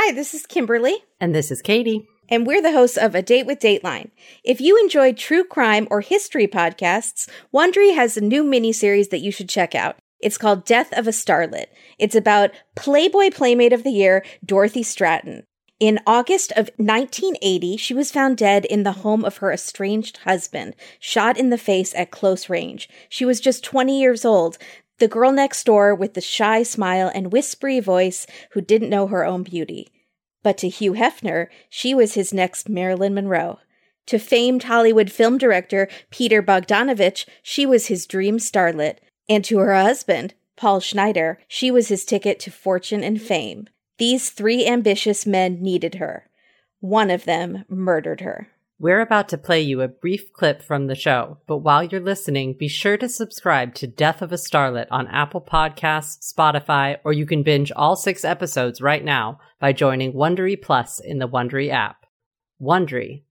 Hi, this is Kimberly. And this is Katie. And we're the hosts of A Date with Dateline. If you enjoy true crime or history podcasts, Wondery has a new miniseries that you should check out. It's called Death of a Starlet. It's about Playboy Playmate of the Year, Dorothy Stratten. In August of 1980, she was found dead in the home of her estranged husband, shot in the face at close range. She was just 20 years old, the girl next door with the shy smile and whispery voice who didn't know her own beauty. But to Hugh Hefner, she was his next Marilyn Monroe. To famed Hollywood film director Peter Bogdanovich, she was his dream starlet. And to her husband, Paul Snider, she was his ticket to fortune and fame. These three ambitious men needed her. One of them murdered her. We're about to play you a brief clip from the show, but while you're listening, be sure to subscribe to Death of a Starlet on Apple Podcasts, Spotify, or you can binge all six episodes right now by joining Wondery Plus in the Wondery app. Wondery.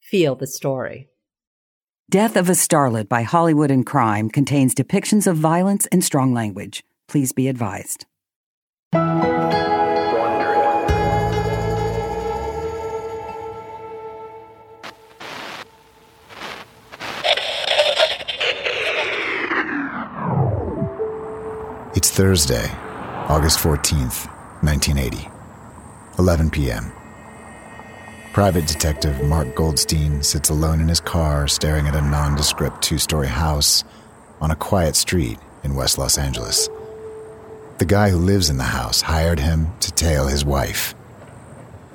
Feel the story. Death of a Starlet by Hollywood and Crime contains depictions of violence and strong language. Please be advised. Thursday, August 14th, 1980, 11 p.m. Private Detective Mark Goldstein sits alone in his car staring at a nondescript two story house on a quiet street in West Los Angeles. The guy who lives in the house hired him to tail his wife.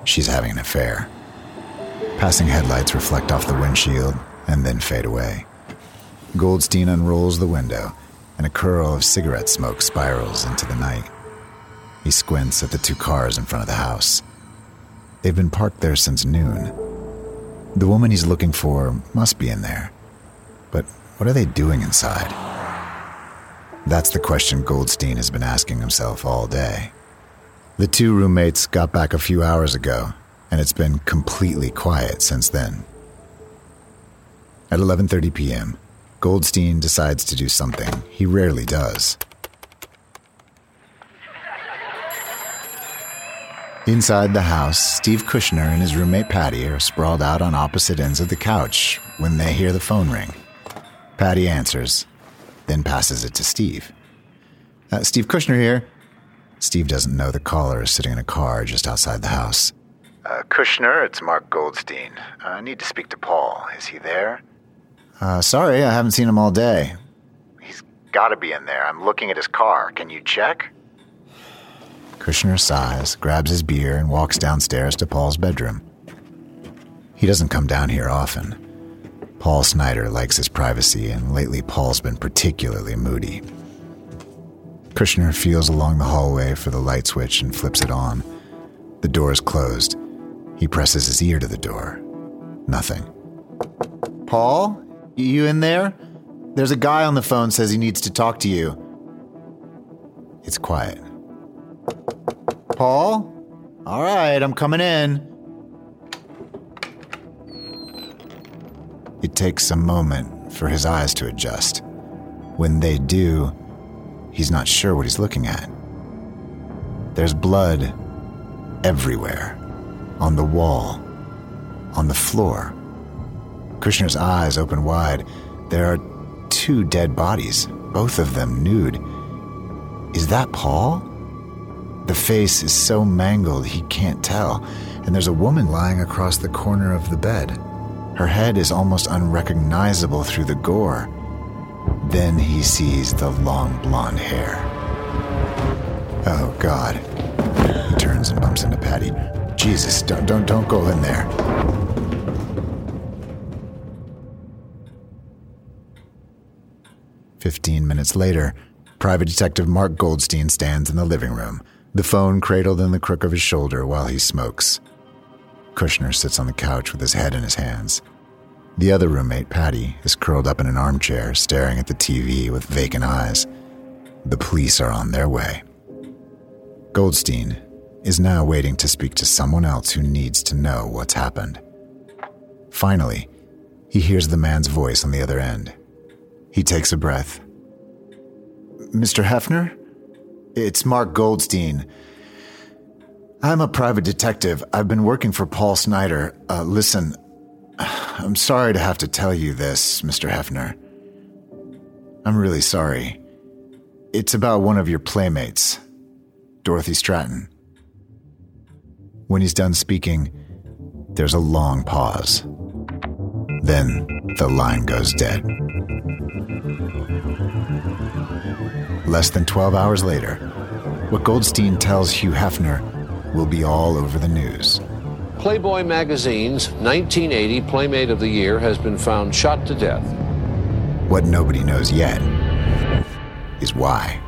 She's having an affair. Passing headlights reflect off the windshield and then fade away. Goldstein unrolls the window and a curl of cigarette smoke spirals into the night. He squints at the two cars in front of the house. They've been parked there since noon. The woman he's looking for must be in there. But what are they doing inside? That's the question Goldstein has been asking himself all day. The two roommates got back a few hours ago, and it's been completely quiet since then. At 11:30 p.m., Goldstein decides to do something he rarely does. Inside the house, Steve Kushner and his roommate Patty are sprawled out on opposite ends of the couch when they hear the phone ring. Patty answers, then passes it to Steve. Uh, Steve Kushner here. Steve doesn't know the caller is sitting in a car just outside the house. Uh, Kushner, it's Mark Goldstein. I need to speak to Paul. Is he there? Uh, sorry, I haven't seen him all day. He's gotta be in there. I'm looking at his car. Can you check? Kushner sighs, grabs his beer, and walks downstairs to Paul's bedroom. He doesn't come down here often. Paul Snider likes his privacy, and lately Paul's been particularly moody. Kushner feels along the hallway for the light switch and flips it on. The door is closed. He presses his ear to the door. Nothing. Paul? You in there? There's a guy on the phone says he needs to talk to you. It's quiet. Paul? All right, I'm coming in. It takes a moment for his eyes to adjust. When they do, he's not sure what he's looking at. There's blood everywhere on the wall, on the floor. Kushner's eyes open wide. There are two dead bodies, both of them nude. Is that Paul? The face is so mangled he can't tell, and there's a woman lying across the corner of the bed. Her head is almost unrecognizable through the gore. Then he sees the long blonde hair. Oh, God. He turns and bumps into Patty. Jesus, don't, don't, don't go in there. Fifteen minutes later, Private Detective Mark Goldstein stands in the living room, the phone cradled in the crook of his shoulder while he smokes. Kushner sits on the couch with his head in his hands. The other roommate, Patty, is curled up in an armchair, staring at the TV with vacant eyes. The police are on their way. Goldstein is now waiting to speak to someone else who needs to know what's happened. Finally, he hears the man's voice on the other end. He takes a breath. Mr. Hefner? It's Mark Goldstein. I'm a private detective. I've been working for Paul Snider. Uh, listen, I'm sorry to have to tell you this, Mr. Hefner. I'm really sorry. It's about one of your playmates, Dorothy Stratten. When he's done speaking, there's a long pause. Then the line goes dead. Less than 12 hours later, what Goldstein tells Hugh Hefner will be all over the news. Playboy magazine's 1980 Playmate of the Year has been found shot to death. What nobody knows yet is why.